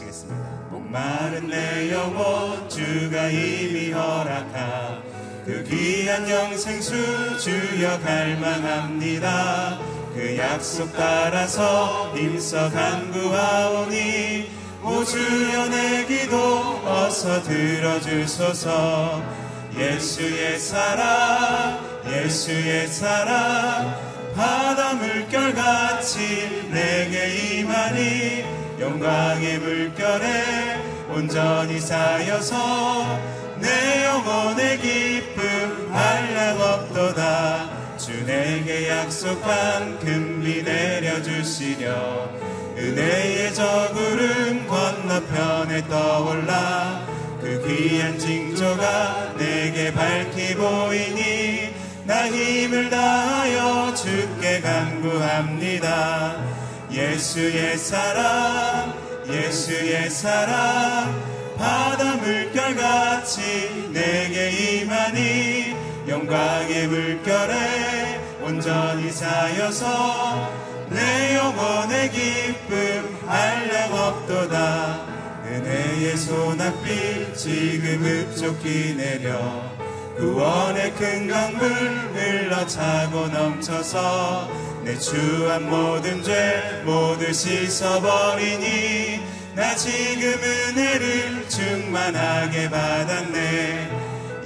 찬양하시겠습니다. 목마른 내 영혼 주가 이미 허락하 그 귀한 영생수 주여 갈망합니다. 그 약속 따라서 힘써 간구하오니 오 주여 내 기도 어서 들어주소서 예수의 사랑 예수의 사랑 바다 물결같이 내게 임하니 영광의 물결에 온전히 쌓여서 내 영혼의 기쁨 한량 없도다. 주 내게 약속한 금비 내려주시려 은혜의 저 구름 건너편에 떠올라 그 귀한 징조가 내게 밝히 보이니 나 힘을 다하여 주께 간구합니다 예수의 사랑 예수의 사랑 바다 물결같이 내게 임하니 영광의 물결에 온전히 쌓여서 내 영혼의 기쁨 한량 없도다. 은혜의 소낙비 지금 흡족히 내려 구원의 큰 강물 흘러차고 넘쳐서 내 주한 모든 죄 모두 씻어버리니 나 지금 은혜를 충만하게 받았네.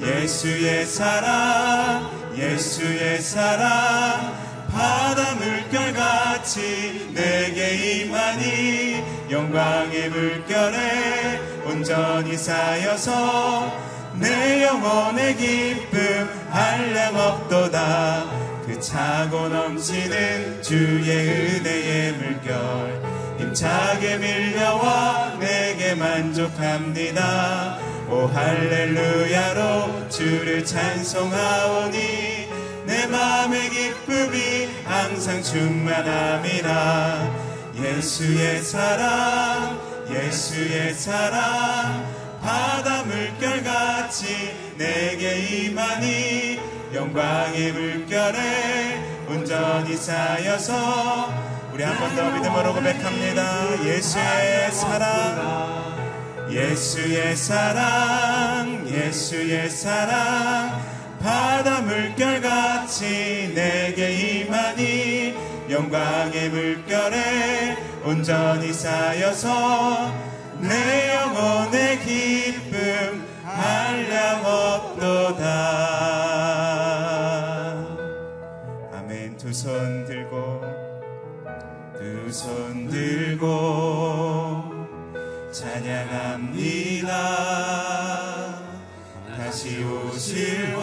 예수의 사랑 예수의 사랑 바다 물결같이 내게 임하니 영광의 물결에 온전히 쌓여서 내 영혼의 기쁨 한량 없도다. 그 차고 넘치는 주의 은혜의 물결 힘차게 밀려와 내게 만족합니다. 오 할렐루야로 주를 찬송하오니 내 마음의 기쁨이 항상 충만함이라 예수의 사랑 예수의 사랑 바다 물결 같이 내게 임하니 영광의 물결에 온전히 쌓여서 우리 한 번 더 믿음으로 고백합니다. 예수의 사랑 예수의 사랑 예수의 사랑. 바다 물결같이 내게 임하니 영광의 물결에 온전히 쌓여서 내 영혼의 기쁨 한량 없도다. 아멘. 두 손 들고 두 손 들고 찬양합니다. 다시 오실와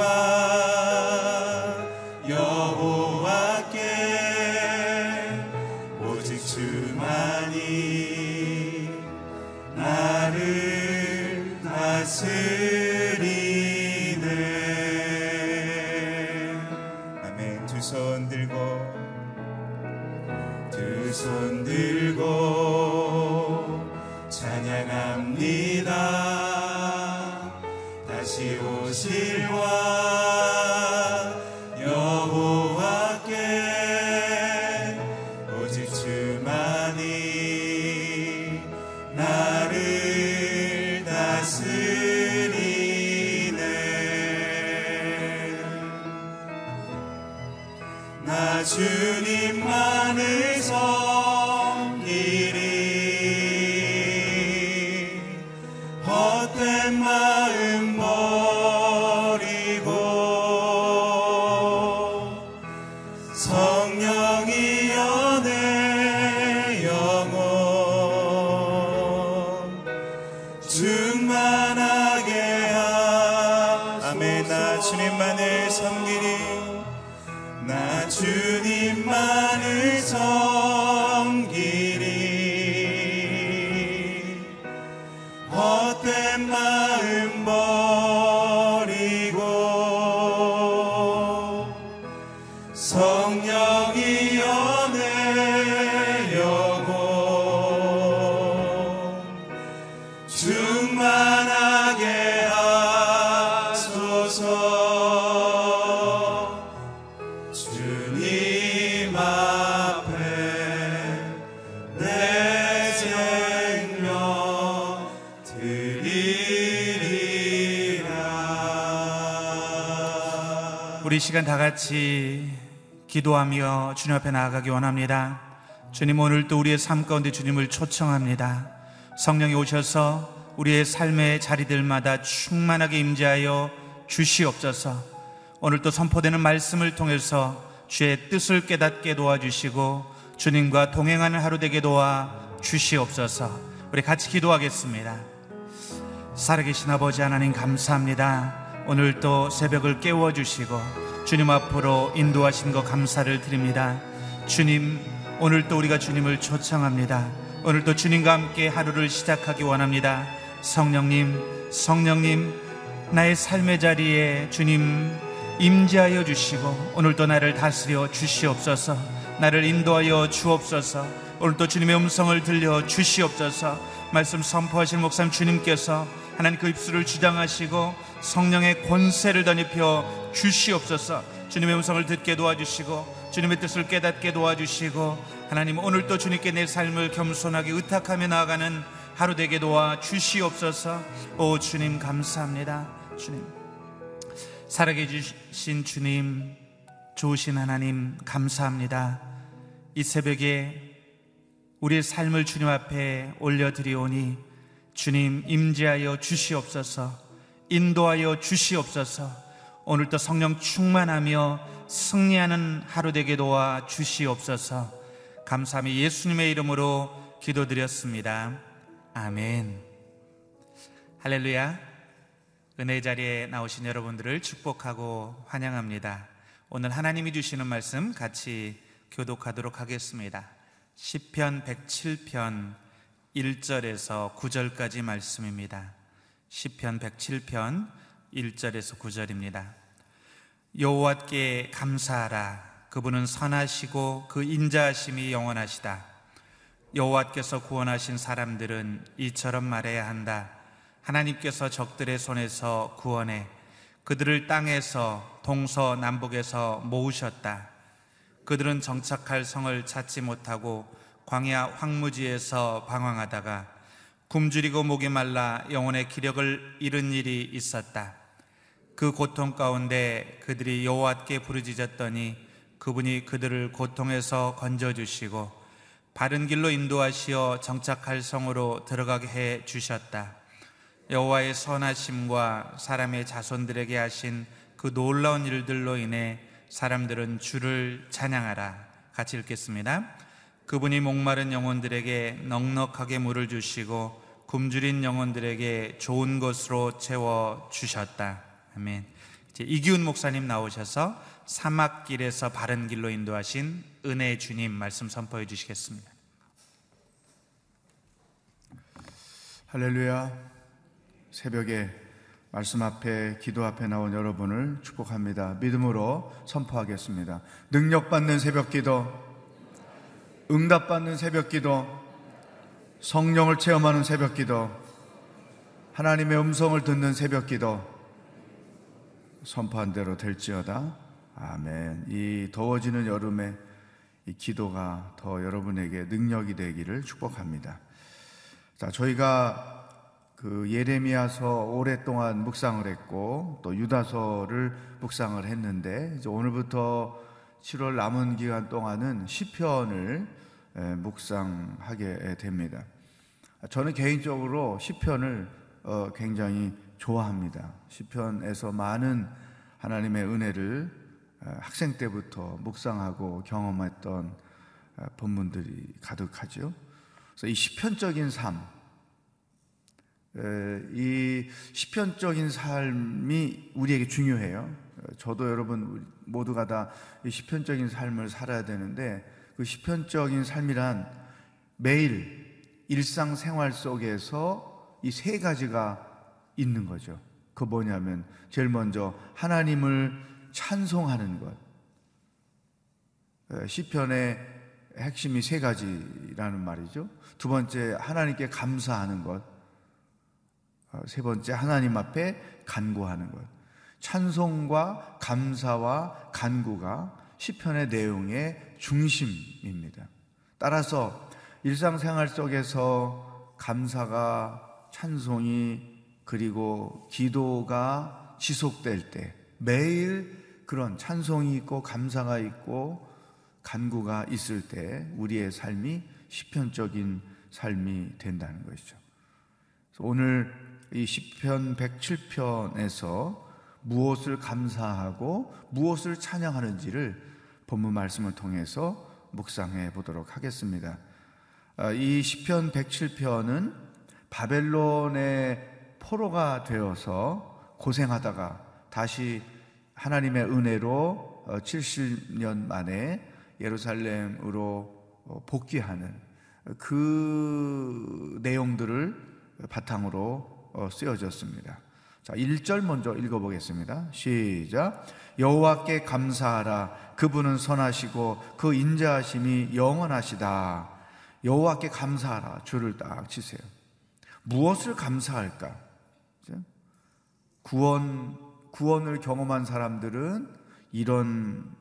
우리 시간 다 같이 기도하며 주님 앞에 나아가기 원합니다. 주님 오늘도 우리의 삶 가운데 주님을 초청합니다. 성령이 오셔서 우리의 삶의 자리들마다 충만하게 임재하여 주시옵소서. 오늘도 선포되는 말씀을 통해서 주의 뜻을 깨닫게 도와주시고 주님과 동행하는 하루 되게 도와 주시옵소서. 우리 같이 기도하겠습니다. 살아계신 아버지 하나님 감사합니다. 오늘 또 새벽을 깨워주시고 주님 앞으로 인도하신 것 감사를 드립니다. 주님, 오늘 또 우리가 주님을 초청합니다. 오늘 또 주님과 함께 하루를 시작하기 원합니다. 성령님, 성령님, 나의 삶의 자리에 주님 임재하여 주시고 오늘도 나를 다스려 주시옵소서. 나를 인도하여 주옵소서. 오늘도 주님의 음성을 들려 주시옵소서. 말씀 선포하실 목사님 주님께서 하나님 그 입술을 주장하시고 성령의 권세를 덧입혀 주시옵소서. 주님의 음성을 듣게 도와주시고 주님의 뜻을 깨닫게 도와주시고 하나님 오늘도 주님께 내 삶을 겸손하게 의탁하며 나아가는 하루 되게 도와 주시옵소서. 오 주님 감사합니다. 주님. 살아계신 주님 좋으신 하나님 감사합니다. 이 새벽에 우리의 삶을 주님 앞에 올려드리오니 주님 임재하여 주시옵소서 인도하여 주시옵소서 오늘도 성령 충만하며 승리하는 하루 되게 도와 주시옵소서. 감사하며 예수님의 이름으로 기도드렸습니다. 아멘. 할렐루야. 은혜 자리에 나오신 여러분들을 축복하고 환영합니다. 오늘 하나님이 주시는 말씀 같이 교독하도록 하겠습니다. 10편 107편 1절에서 9절까지 말씀입니다. 10편 107편 1절에서 9절입니다. 여호와께 감사하라 그분은 선하시고 그 인자하심이 영원하시다. 여호와께서 구원하신 사람들은 이처럼 말해야 한다. 하나님께서 적들의 손에서 구원해 그들을 땅에서 동서 남북에서 모으셨다. 그들은 정착할 성을 찾지 못하고 광야 황무지에서 방황하다가 굶주리고 목이 말라 영혼의 기력을 잃은 일이 있었다. 그 고통 가운데 그들이 여호와께 부르짖었더니 그분이 그들을 고통에서 건져 주시고 바른 길로 인도하시어 정착할 성으로 들어가게 해 주셨다. 여호와의 선하심과 사람의 자손들에게 하신 그 놀라운 일들로 인해 사람들은 주를 찬양하라. 같이 읽겠습니다. 그분이 목마른 영혼들에게 넉넉하게 물을 주시고 굶주린 영혼들에게 좋은 것으로 채워 주셨다. 아멘. 이기훈 목사님 나오셔서 사막길에서 바른 길로 인도하신 은혜의 주님 말씀 선포해 주시겠습니다. 할렐루야. 새벽에 말씀 앞에 기도 앞에 나온 여러분을 축복합니다. 믿음으로 선포하겠습니다. 능력 받는 새벽 기도, 응답받는 새벽 기도, 성령을 체험하는 새벽 기도, 하나님의 음성을 듣는 새벽 기도, 선포한 대로 될지어다. 아멘. 이 더워지는 여름에 이 기도가 더 여러분에게 능력이 되기를 축복합니다. 자, 저희가 그 예레미야서 오랫동안 묵상을 했고 또 유다서를 묵상을 했는데 이제 오늘부터 7월 남은 기간 동안은 시편을 묵상하게 됩니다. 저는 개인적으로 시편을 어, 굉장히 좋아합니다. 시편에서 많은 하나님의 은혜를 학생 때부터 묵상하고 경험했던 본문들이 가득하죠. 그래서 이 시편적인 삶, 이 시편적인 삶이 우리에게 중요해요. 저도 여러분 모두가 다이 시편적인 삶을 살아야 되는데 그 시편적인 삶이란 매일 일상생활 속에서 이 세 가지가 있는 거죠. 그 뭐냐면 제일 먼저 하나님을 찬송하는 것. 시편의 핵심이 세 가지라는 말이죠. 두 번째 하나님께 감사하는 것. 어, 세 번째 하나님 앞에 간구하는 것. 찬송과 감사와 간구가 시편의 내용의 중심입니다. 따라서 일상생활 속에서 감사가 찬송이 그리고 기도가 지속될 때 매일 그런 찬송이 있고 감사가 있고 간구가 있을 때 우리의 삶이 시편적인 삶이 된다는 것이죠. 오늘 이 시편 107편에서 무엇을 감사하고 무엇을 찬양하는지를 본문 말씀을 통해서 묵상해 보도록 하겠습니다. 아, 이 시편 107편은 바벨론의 포로가 되어서 고생하다가 다시 하나님의 은혜로 70년 어, 만에 예루살렘으로 어, 복귀하는 그 내용들을 바탕으로 어, 쓰여졌습니다. 자, 1절 먼저 읽어보겠습니다. 시작. 여호와께 감사하라. 그분은 선하시고 그 인자하심이 영원하시다. 여호와께 감사하라. 줄을 딱 치세요. 무엇을 감사할까? 구원 구원을 경험한 사람들은 이런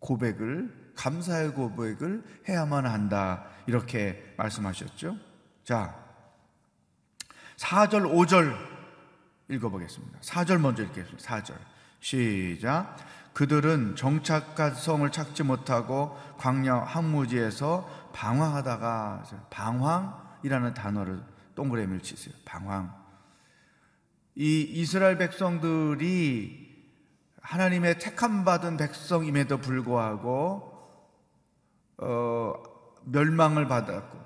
고백을 감사의 고백을 해야만 한다. 이렇게 말씀하셨죠. 자, 4절, 5절 읽어보겠습니다. 4절 먼저 읽겠습니다. 4절. 시작. 그들은 정착가성을 찾지 못하고 광야 항무지에서 방황하다가 방황이라는 단어를 동그라미를 치세요. 방황. 이 이스라엘 백성들이 하나님의 택함 받은 백성임에도 불구하고 어, 멸망을 받았고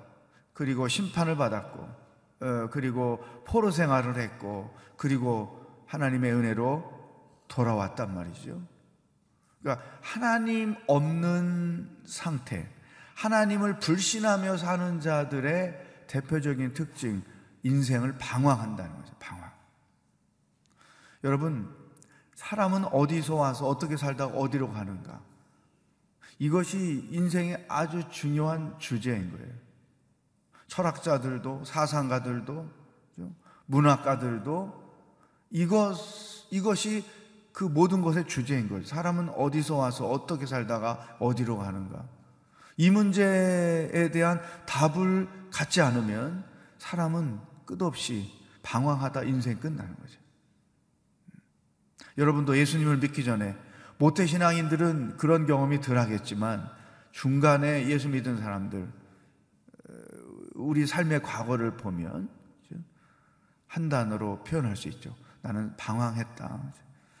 그리고 심판을 받았고 어, 그리고 포로 생활을 했고 그리고 하나님의 은혜로 돌아왔단 말이죠. 그러니까 하나님 없는 상태, 하나님을 불신하며 사는 자들의 대표적인 특징, 인생을 방황한다는 거죠. 방황. 여러분, 사람은 어디서 와서 어떻게 살다가 어디로 가는가? 이것이 인생의 아주 중요한 주제인 거예요. 철학자들도, 사상가들도, 문학가들도 이것, 이것이 그 모든 것의 주제인 거예요. 사람은 어디서 와서 어떻게 살다가 어디로 가는가? 이 문제에 대한 답을 갖지 않으면 사람은 끝없이 방황하다 인생 끝나는 거죠. 여러분도 예수님을 믿기 전에 모태신앙인들은 그런 경험이 덜 하겠지만 중간에 예수 믿은 사람들, 우리 삶의 과거를 보면 한 단어로 표현할 수 있죠. 나는 방황했다.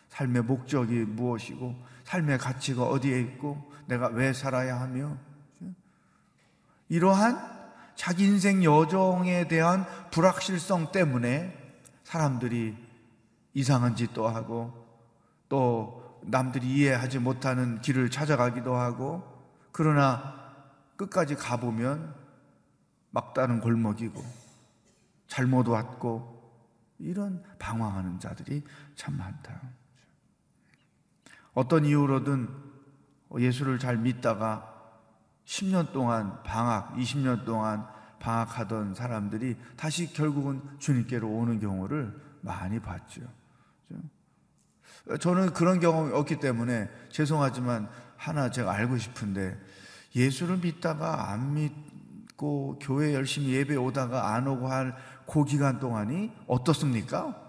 삶의 목적이 무엇이고, 삶의 가치가 어디에 있고, 내가 왜 살아야 하며, 이러한 자기 인생 여정에 대한 불확실성 때문에 사람들이 이상한 짓도 하고, 또 남들이 이해하지 못하는 길을 찾아가기도 하고 그러나 끝까지 가보면 막다른 골목이고 잘못 왔고 이런 방황하는 자들이 참 많다. 어떤 이유로든 예수를 잘 믿다가 10년 동안 방학, 20년 동안 방학하던 사람들이 다시 결국은 주님께로 오는 경우를 많이 봤죠. 저는 그런 경험이 없기 때문에 죄송하지만 하나 제가 알고 싶은데 예수를 믿다가 안 믿 고 교회 열심히 예배 오다가 안 오고 할 그 기간 동안이 어떻습니까?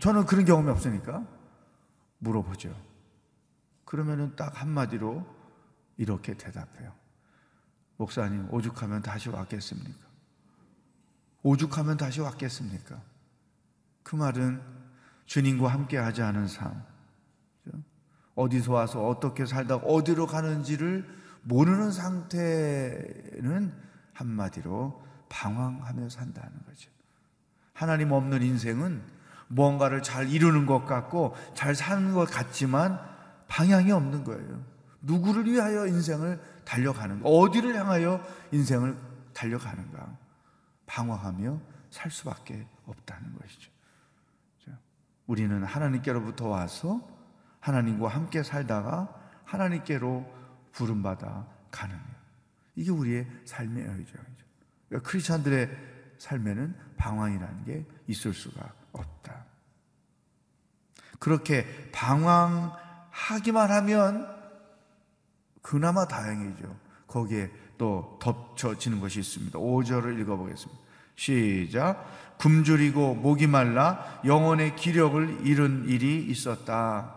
저는 그런 경험이 없으니까 물어보죠. 그러면은 딱 한마디로 이렇게 대답해요. 목사님, 오죽하면 다시 왔겠습니까? 오죽하면 다시 왔겠습니까? 그 말은 주님과 함께 하지 않은 삶, 어디서 와서 어떻게 살다 어디로 가는지를 모르는 상태는 한마디로 방황하며 산다는 거죠. 하나님 없는 인생은 무언가를 잘 이루는 것 같고 잘 사는 것 같지만 방향이 없는 거예요. 누구를 위하여 인생을 달려가는가? 어디를 향하여 인생을 달려가는가? 방황하며 살 수밖에 없다는 것이죠. 우리는 하나님께로부터 와서 하나님과 함께 살다가 하나님께로 부름받아 가는 이게 우리의 삶의 여정이죠. 그러니까 크리스찬들의 삶에는 방황이라는 게 있을 수가 없다. 그렇게 방황하기만 하면 그나마 다행이죠. 거기에 또 덮쳐지는 것이 있습니다. 5절을 읽어보겠습니다. 시작. 굶주리고 목이 말라 영혼의 기력을 잃은 일이 있었다.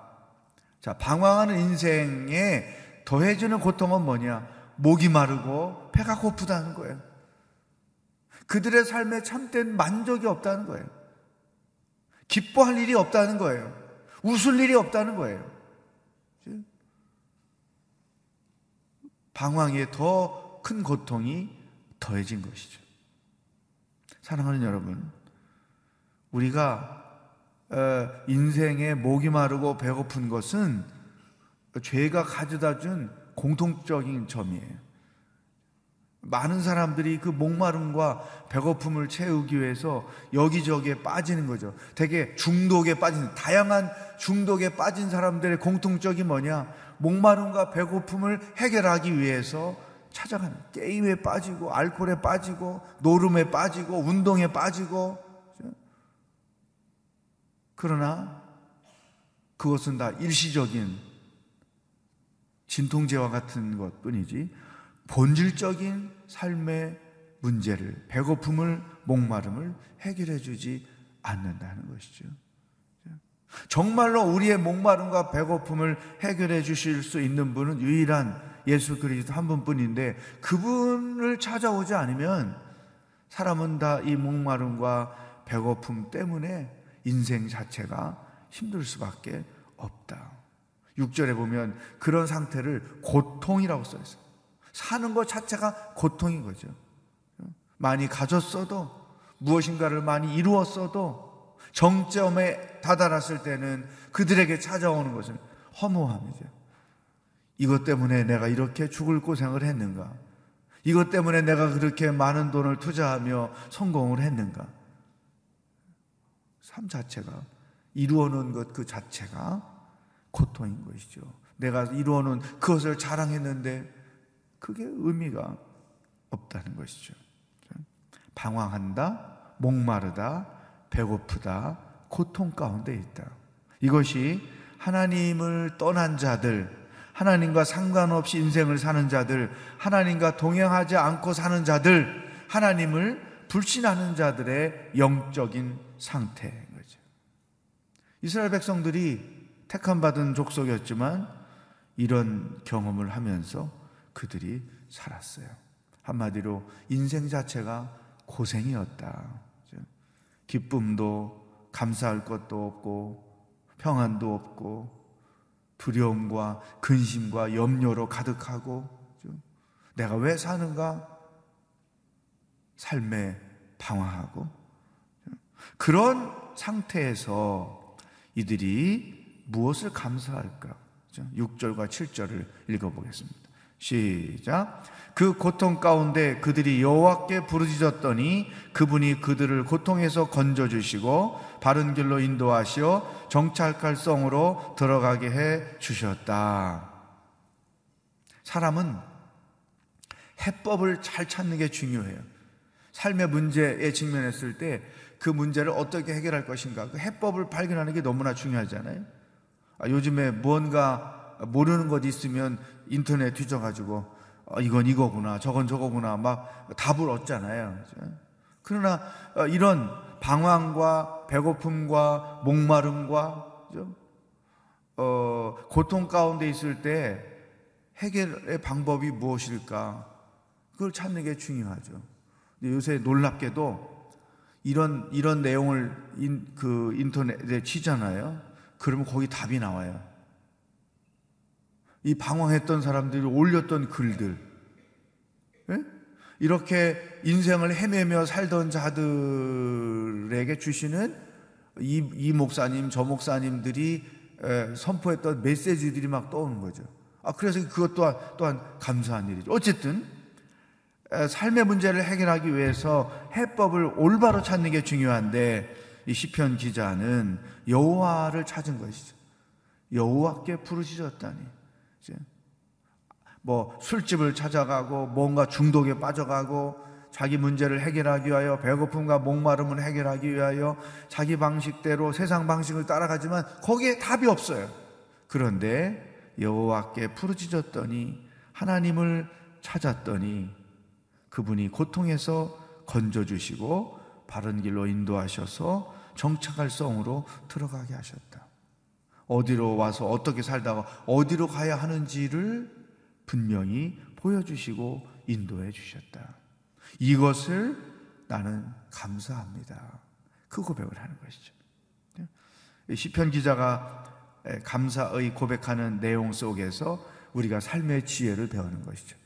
자, 방황하는 인생에 더해지는 고통은 뭐냐? 목이 마르고 배가 고프다는 거예요. 그들의 삶에 참된 만족이 없다는 거예요. 기뻐할 일이 없다는 거예요. 웃을 일이 없다는 거예요. 방황에 더 큰 고통이 더해진 것이죠. 사랑하는 여러분, 우리가 어, 인생에 목이 마르고 배고픈 것은 죄가 가져다 준 공통적인 점이에요. 많은 사람들이 그 목마름과 배고픔을 채우기 위해서 여기저기에 빠지는 거죠. 되게 중독에 빠진, 다양한 중독에 빠진 사람들의 공통적이 뭐냐? 목마름과 배고픔을 해결하기 위해서 찾아가는 게임에 빠지고, 알코올에 빠지고, 노름에 빠지고, 운동에 빠지고. 그러나 그것은 다 일시적인 진통제와 같은 것 뿐이지 본질적인 삶의 문제를, 배고픔을, 목마름을 해결해 주지 않는다는 것이죠. 정말로 우리의 목마름과 배고픔을 해결해 주실 수 있는 분은 유일한 예수 그리스도 한 분뿐인데 그분을 찾아오지 않으면 사람은 다 이 목마름과 배고픔 때문에 인생 자체가 힘들 수밖에 없다. 6절에 보면 그런 상태를 고통이라고 써 있어요. 사는 것 자체가 고통인 거죠. 많이 가졌어도 무엇인가를 많이 이루었어도 정점에 다다랐을 때는 그들에게 찾아오는 것은 허무함이죠. 이것 때문에 내가 이렇게 죽을 고생을 했는가? 이것 때문에 내가 그렇게 많은 돈을 투자하며 성공을 했는가? 삶 자체가 이루어 놓은 것 그 자체가 고통인 것이죠. 내가 이루어 놓은 그것을 자랑했는데 그게 의미가 없다는 것이죠. 방황한다, 목마르다, 배고프다, 고통 가운데 있다. 이것이 하나님을 떠난 자들, 하나님과 상관없이 인생을 사는 자들, 하나님과 동행하지 않고 사는 자들, 하나님을 불신하는 자들의 영적인 상태인 거죠. 이스라엘 백성들이 택함 받은 족속이었지만 이런 경험을 하면서 그들이 살았어요. 한마디로 인생 자체가 고생이었다. 기쁨도 감사할 것도 없고 평안도 없고 두려움과 근심과 염려로 가득하고 내가 왜 사는가 삶에 방황하고 그런 상태에서 이들이 무엇을 감사할까? 6절과 7절을 읽어보겠습니다. 시작. 그 고통 가운데 그들이 여호와께 부르짖었더니 그분이 그들을 고통에서 건져 주시고 바른 길로 인도하시어 정찰갈 성으로 들어가게 해 주셨다. 사람은 해법을 잘 찾는 게 중요해요. 삶의 문제에 직면했을 때 그 문제를 어떻게 해결할 것인가 그 해법을 발견하는 게 너무나 중요하잖아요. 아, 요즘에 무언가 모르는 것 있으면 인터넷 뒤져가지고 어, 이건 이거구나, 저건 저거구나 막 답을 얻잖아요. 그러나 어, 이런 방황과 배고픔과 목마름과 어, 고통 가운데 있을 때 해결의 방법이 무엇일까? 그걸 찾는 게 중요하죠. 요새 놀랍게도 이런 이런 내용을 인, 그 인터넷에 치잖아요. 그러면 거기 답이 나와요. 이 방황했던 사람들이 올렸던 글들, 예? 이렇게 인생을 헤매며 살던 자들에게 주시는 이, 이 목사님, 저 목사님들이 선포했던 메시지들이 막 떠오는 거죠. 아, 그래서 그것 또한, 또한 감사한 일이죠. 어쨌든, 삶의 문제를 해결하기 위해서 해법을 올바로 찾는 게 중요한데, 이 시편 기자는 여호와를 찾은 것이죠. 여호와께 부르짖었다니. 뭐 술집을 찾아가고 뭔가 중독에 빠져가고 자기 문제를 해결하기 위하여 배고픔과 목마름을 해결하기 위하여 자기 방식대로 세상 방식을 따라가지만 거기에 답이 없어요. 그런데 여호와께 부르짖었더니 하나님을 찾았더니 그분이 고통에서 건져 주시고 바른 길로 인도하셔서 정착할 성으로 들어가게 하셨다. 어디로 와서 어떻게 살다가 어디로 가야 하는지를 분명히 보여주시고 인도해 주셨다. 이것을 나는 감사합니다. 그 고백을 하는 것이죠. 시편 기자가 감사의 고백하는 내용 속에서 우리가 삶의 지혜를 배우는 것이죠.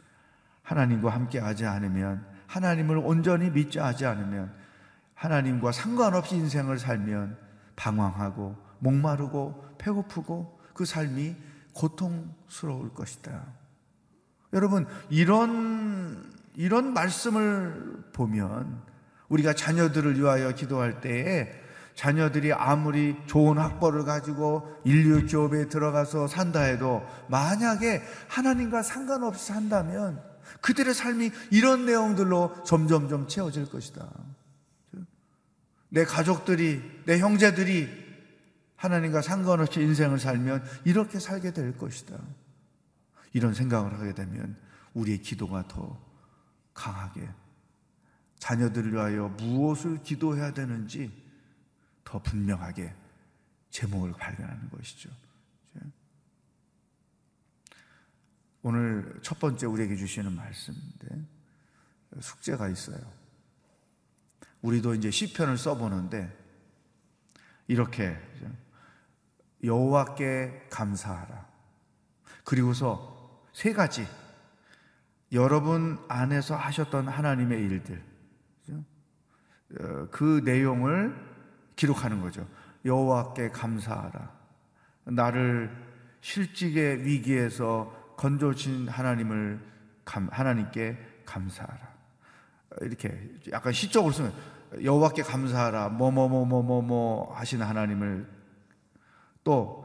하나님과 함께 하지 않으면 하나님을 온전히 믿지 하지 않으면 하나님과 상관없이 인생을 살면 방황하고 목마르고 배고프고 그 삶이 고통스러울 것이다. 여러분 이런 이런 말씀을 보면 우리가 자녀들을 위하여 기도할 때에 자녀들이 아무리 좋은 학벌을 가지고 인류 기업에 들어가서 산다 해도 만약에 하나님과 상관없이 산다면 그들의 삶이 이런 내용들로 점점점 채워질 것이다. 내 가족들이, 내 형제들이 하나님과 상관없이 인생을 살면 이렇게 살게 될 것이다. 이런 생각을 하게 되면 우리의 기도가 더 강하게 자녀들을 위하여 무엇을 기도해야 되는지 더 분명하게 제목을 발견하는 것이죠. 오늘 첫 번째 우리에게 주시는 말씀인데 숙제가 있어요. 우리도 이제 시편을 써보는데 이렇게 여호와께 감사하라. 그리고서 세 가지 여러분 안에서 하셨던 하나님의 일들 어, 그 내용을 기록하는 거죠. 여호와께 감사하라. 나를 실직의 위기에서 건져진 하나님을 하나님께 감사하라. 이렇게 약간 시적으로 쓰면 여호와께 감사하라. 뭐 뭐 뭐 뭐 뭐 뭐 하시는 하나님을 또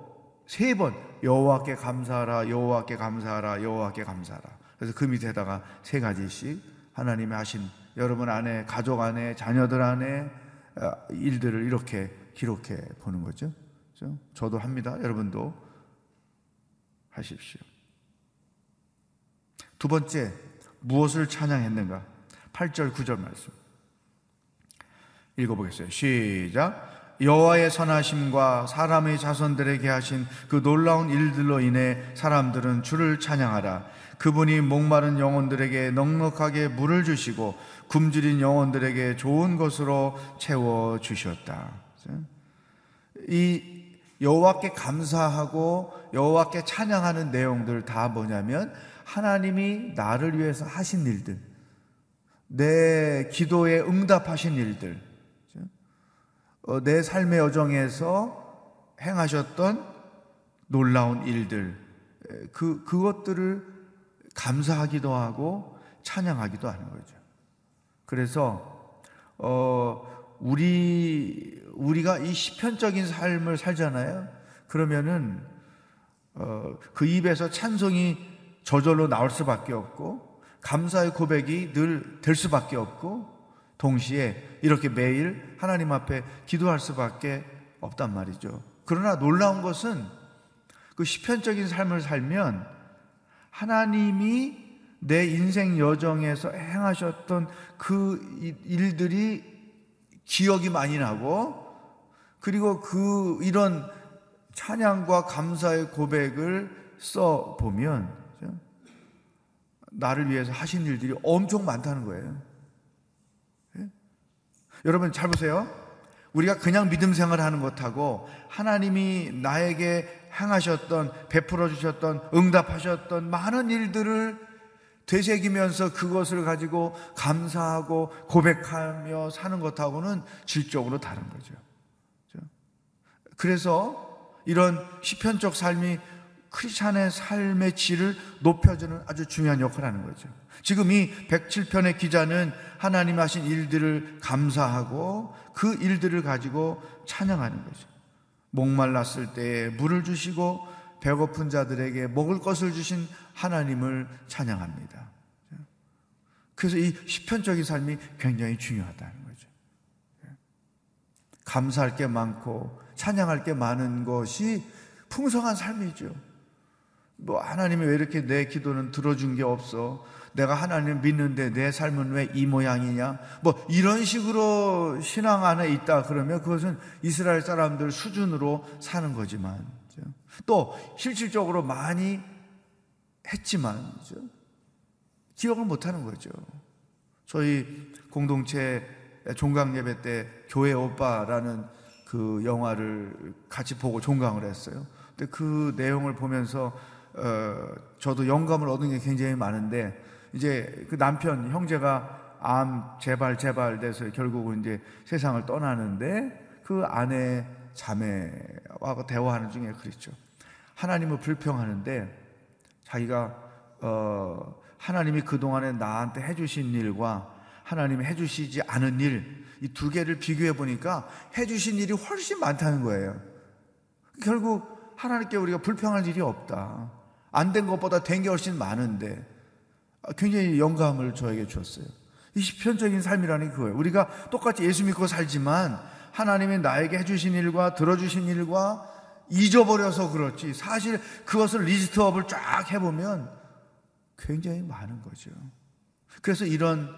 세 번 여호와께 감사하라. 여호와께 감사하라. 여호와께 감사하라. 그래서 그 밑에다가 세 가지씩 하나님이 하신 여러분 안에 가족 안에 자녀들 안에 어, 일들을 이렇게 기록해 보는 거죠. 저도 합니다. 여러분도 하십시오. 두 번째, 무엇을 찬양했는가? 8절, 9절 말씀. 읽어보겠어요. 시작. 여호와의 선하심과 사람의 자손들에게 하신 그 놀라운 일들로 인해 사람들은 주를 찬양하라. 그분이 목마른 영혼들에게 넉넉하게 물을 주시고 굶주린 영혼들에게 좋은 것으로 채워 주셨다. 이 여호와께 감사하고 여호와께 찬양하는 내용들 다 뭐냐면 하나님이 나를 위해서 하신 일들, 내 기도에 응답하신 일들, 어, 내 삶의 여정에서 행하셨던 놀라운 일들, 그, 그것들을 감사하기도 하고 찬양하기도 하는 거죠. 그래서, 어, 우리, 우리가 이 시편적인 삶을 살잖아요. 그러면은, 어, 그 입에서 찬송이 저절로 나올 수밖에 없고 감사의 고백이 늘 될 수밖에 없고 동시에 이렇게 매일 하나님 앞에 기도할 수밖에 없단 말이죠. 그러나 놀라운 것은 그 시편적인 삶을 살면 하나님이 내 인생 여정에서 행하셨던 그 일들이 기억이 많이 나고 그리고 그 이런 찬양과 감사의 고백을 써 보면 나를 위해서 하신 일들이 엄청 많다는 거예요. 예? 여러분 잘 보세요. 우리가 그냥 믿음 생활을 하는 것하고 하나님이 나에게 행하셨던 베풀어 주셨던 응답하셨던 많은 일들을 되새기면서 그것을 가지고 감사하고 고백하며 사는 것하고는 질적으로 다른 거죠. 그래서 이런 시편적 삶이 크리스찬의 삶의 질을 높여주는 아주 중요한 역할을 하는 거죠. 지금 이 107편의 기자는 하나님 하신 일들을 감사하고 그 일들을 가지고 찬양하는 거죠. 목말랐을 때에 물을 주시고 배고픈 자들에게 먹을 것을 주신 하나님을 찬양합니다. 그래서 이 시편적인 삶이 굉장히 중요하다는 거죠. 감사할 게 많고 찬양할 게 많은 것이 풍성한 삶이죠. 뭐 하나님이 왜 이렇게 내 기도는 들어준 게 없어? 내가 하나님 믿는데 내 삶은 왜 이 모양이냐? 뭐 이런 식으로 신앙 안에 있다 그러면 그것은 이스라엘 사람들 수준으로 사는 거지만 또 실질적으로 많이 했지만 기억을 못 하는 거죠. 저희 공동체 종강 예배 때 교회 오빠라는 그 영화를 같이 보고 종강을 했어요. 근데 그 내용을 보면서 어, 저도 영감을 얻은 게 굉장히 많은데 이제 그 남편 형제가 암 재발 재발 돼서 결국은 이제 세상을 떠나는데 그 아내 자매와 대화하는 중에 그랬죠. 하나님을 불평하는데 자기가 어, 하나님이 그동안에 나한테 해주신 일과 하나님이 해주시지 않은 일, 이 두 개를 비교해 보니까 해주신 일이 훨씬 많다는 거예요. 결국 하나님께 우리가 불평할 일이 없다. 안 된 것보다 된 게 훨씬 많은데 굉장히 영감을 저에게 줬어요. 이 시편적인 삶이라는 그거예요. 우리가 똑같이 예수 믿고 살지만 하나님이 나에게 해주신 일과 들어주신 일과 잊어버려서 그렇지 사실 그것을 리스트업을 쫙 해보면 굉장히 많은 거죠. 그래서 이런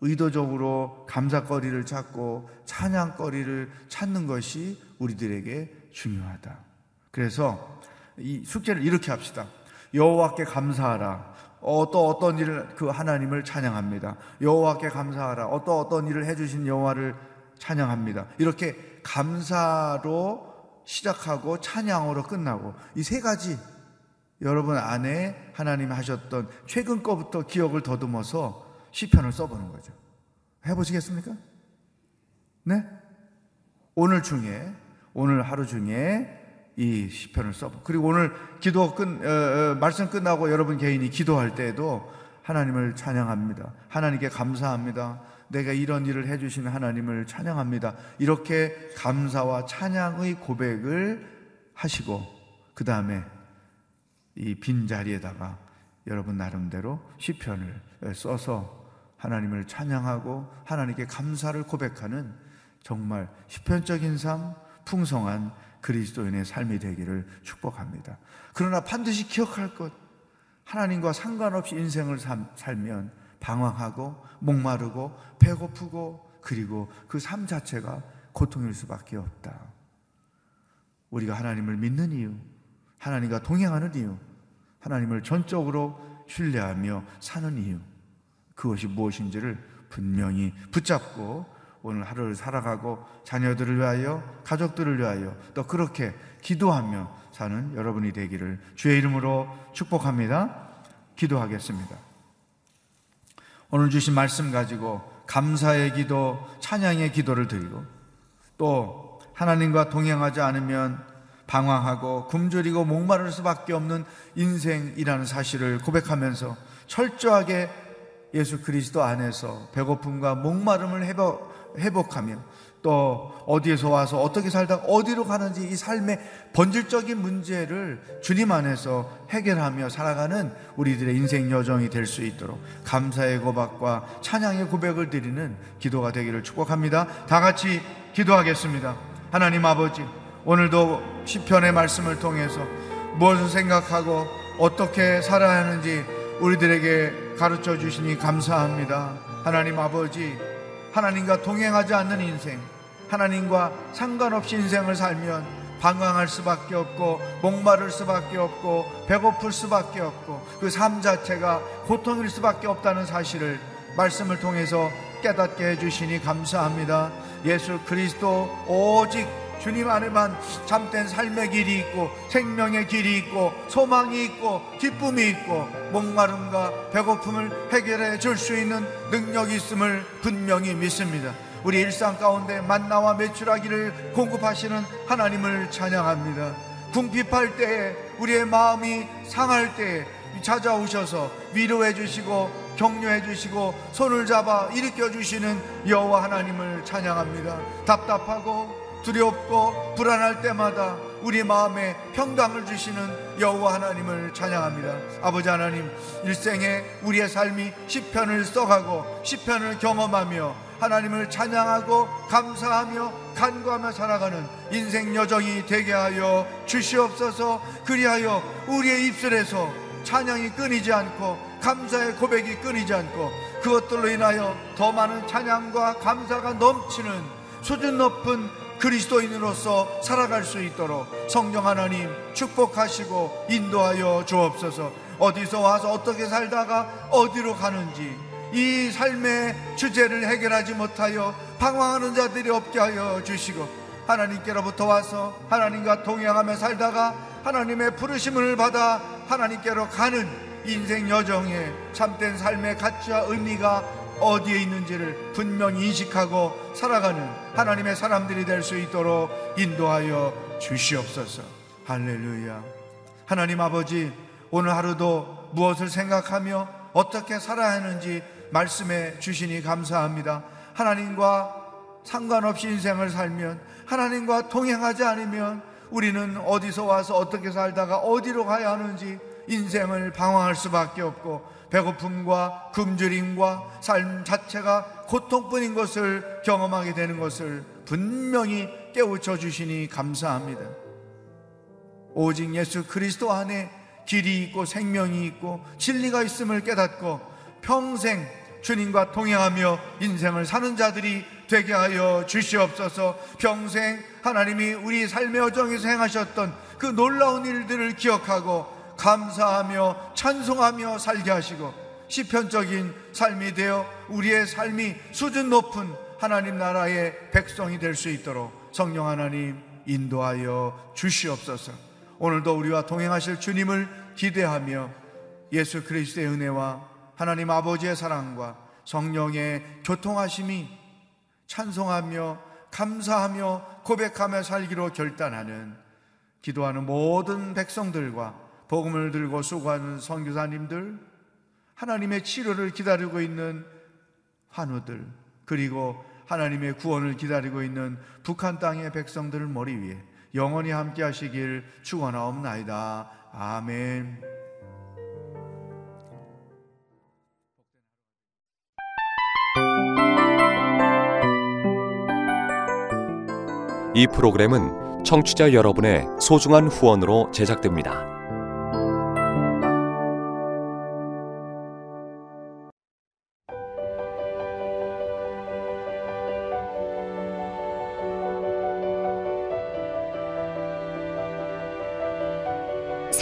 의도적으로 감사거리를 찾고 찬양거리를 찾는 것이 우리들에게 중요하다. 그래서 이 숙제를 이렇게 합시다. 여호와께 감사하라. 어, 또 어떤 일을 그 하나님을 찬양합니다. 여호와께 감사하라. 어떤 어떤 일을 해주신 여호와를 찬양합니다. 이렇게 감사로 시작하고 찬양으로 끝나고 이 세 가지 여러분 안에 하나님 하셨던 최근 거부터 기억을 더듬어서 시편을 써보는 거죠. 해보시겠습니까? 네? 오늘 중에 오늘 하루 중에 이 시편을 써보. 그리고 오늘 기도 끝 어, 어, 말씀 끝나고 여러분 개인이 기도할 때에도 하나님을 찬양합니다. 하나님께 감사합니다. 내가 이런 일을 해주신 하나님을 찬양합니다. 이렇게 감사와 찬양의 고백을 하시고 그 다음에 이 빈 자리에다가 여러분 나름대로 시편을 써서 하나님을 찬양하고 하나님께 감사를 고백하는 정말 시편적인 삶, 풍성한 그리스도인의 삶이 되기를 축복합니다. 그러나 반드시 기억할 것, 하나님과 상관없이 인생을 살면 방황하고 목마르고 배고프고 그리고 그 삶 자체가 고통일 수밖에 없다. 우리가 하나님을 믿는 이유, 하나님과 동행하는 이유, 하나님을 전적으로 신뢰하며 사는 이유, 그것이 무엇인지를 분명히 붙잡고 오늘 하루를 살아가고 자녀들을 위하여 가족들을 위하여 또 그렇게 기도하며 사는 여러분이 되기를 주의 이름으로 축복합니다. 기도하겠습니다. 오늘 주신 말씀 가지고 감사의 기도, 찬양의 기도를 드리고 또 하나님과 동행하지 않으면 방황하고 굶주리고 목마를 수밖에 없는 인생이라는 사실을 고백하면서 철저하게 예수 그리스도 안에서 배고픔과 목마름을 회복, 회복하며 또 어디에서 와서 어떻게 살다 어디로 가는지 이 삶의 본질적인 문제를 주님 안에서 해결하며 살아가는 우리들의 인생 여정이 될 수 있도록 감사의 고백과 찬양의 고백을 드리는 기도가 되기를 축복합니다. 다 같이 기도하겠습니다. 하나님 아버지, 오늘도 시편의 말씀을 통해서 무엇을 생각하고 어떻게 살아야 하는지 우리들에게 가르쳐 주시니 감사합니다. 하나님 아버지, 하나님과 동행하지 않는 인생, 하나님과 상관없이 인생을 살면 방황할 수밖에 없고 목마를 수밖에 없고 배고플 수밖에 없고 그 삶 자체가 고통일 수밖에 없다는 사실을 말씀을 통해서 깨닫게 해주시니 감사합니다. 예수 그리스도 오직 주님 안에만 참된 삶의 길이 있고 생명의 길이 있고 소망이 있고 기쁨이 있고 목마름과 배고픔을 해결해 줄 수 있는 능력이 있음을 분명히 믿습니다. 우리 일상 가운데 만나와 매출하기를 공급하시는 하나님을 찬양합니다. 궁핍할 때에 우리의 마음이 상할 때에 찾아오셔서 위로해 주시고 격려해 주시고 손을 잡아 일으켜 주시는 여호와 하나님을 찬양합니다. 답답하고 두렵고 불안할 때마다 우리 마음에 평강을 주시는 여호와 하나님을 찬양합니다. 아버지 하나님, 일생에 우리의 삶이 시편을 써가고 시편을 경험하며 하나님을 찬양하고 감사하며 간구하며 살아가는 인생 여정이 되게 하여 주시옵소서. 그리하여 우리의 입술에서 찬양이 끊이지 않고 감사의 고백이 끊이지 않고 그것들로 인하여 더 많은 찬양과 감사가 넘치는 수준 높은 그리스도인으로서 살아갈 수 있도록 성령 하나님 축복하시고 인도하여 주옵소서. 어디서 와서 어떻게 살다가 어디로 가는지 이 삶의 주제를 해결하지 못하여 방황하는 자들이 없게 하여 주시고 하나님께로부터 와서 하나님과 동행하며 살다가 하나님의 부르심을 받아 하나님께로 가는 인생 여정에 참된 삶의 가치와 의미가 어디에 있는지를 분명히 인식하고 살아가는 하나님의 사람들이 될 수 있도록 인도하여 주시옵소서. 할렐루야. 하나님 아버지, 오늘 하루도 무엇을 생각하며 어떻게 살아야 하는지 말씀해 주시니 감사합니다. 하나님과 상관없이 인생을 살면 하나님과 동행하지 않으면 우리는 어디서 와서 어떻게 살다가 어디로 가야 하는지 인생을 방황할 수밖에 없고 배고픔과 굶주림과 삶 자체가 고통뿐인 것을 경험하게 되는 것을 분명히 깨우쳐 주시니 감사합니다. 오직 예수 그리스도 안에 길이 있고 생명이 있고 진리가 있음을 깨닫고 평생 주님과 동행하며 인생을 사는 자들이 되게 하여 주시옵소서 평생 하나님이 우리 삶의 여정에서 행하셨던 그 놀라운 일들을 기억하고 감사하며 찬송하며 살게 하시고 시편적인 삶이 되어 우리의 삶이 수준 높은 하나님 나라의 백성이 될 수 있도록 성령 하나님 인도하여 주시옵소서. 오늘도 우리와 동행하실 주님을 기대하며 예수 그리스도의 은혜와 하나님 아버지의 사랑과 성령의 교통하심이 찬송하며 감사하며 고백하며 살기로 결단하는 기도하는 모든 백성들과 복음을 들고 수고하는 선교사님들 하나님의 치료를 기다리고 있는 환우들 그리고 하나님의 구원을 기다리고 있는 북한 땅의 백성들을 머리 위에 영원히 함께 하시길 축원하옵나이다. 아멘. 이 프로그램은 청취자 여러분의 소중한 후원으로 제작됩니다.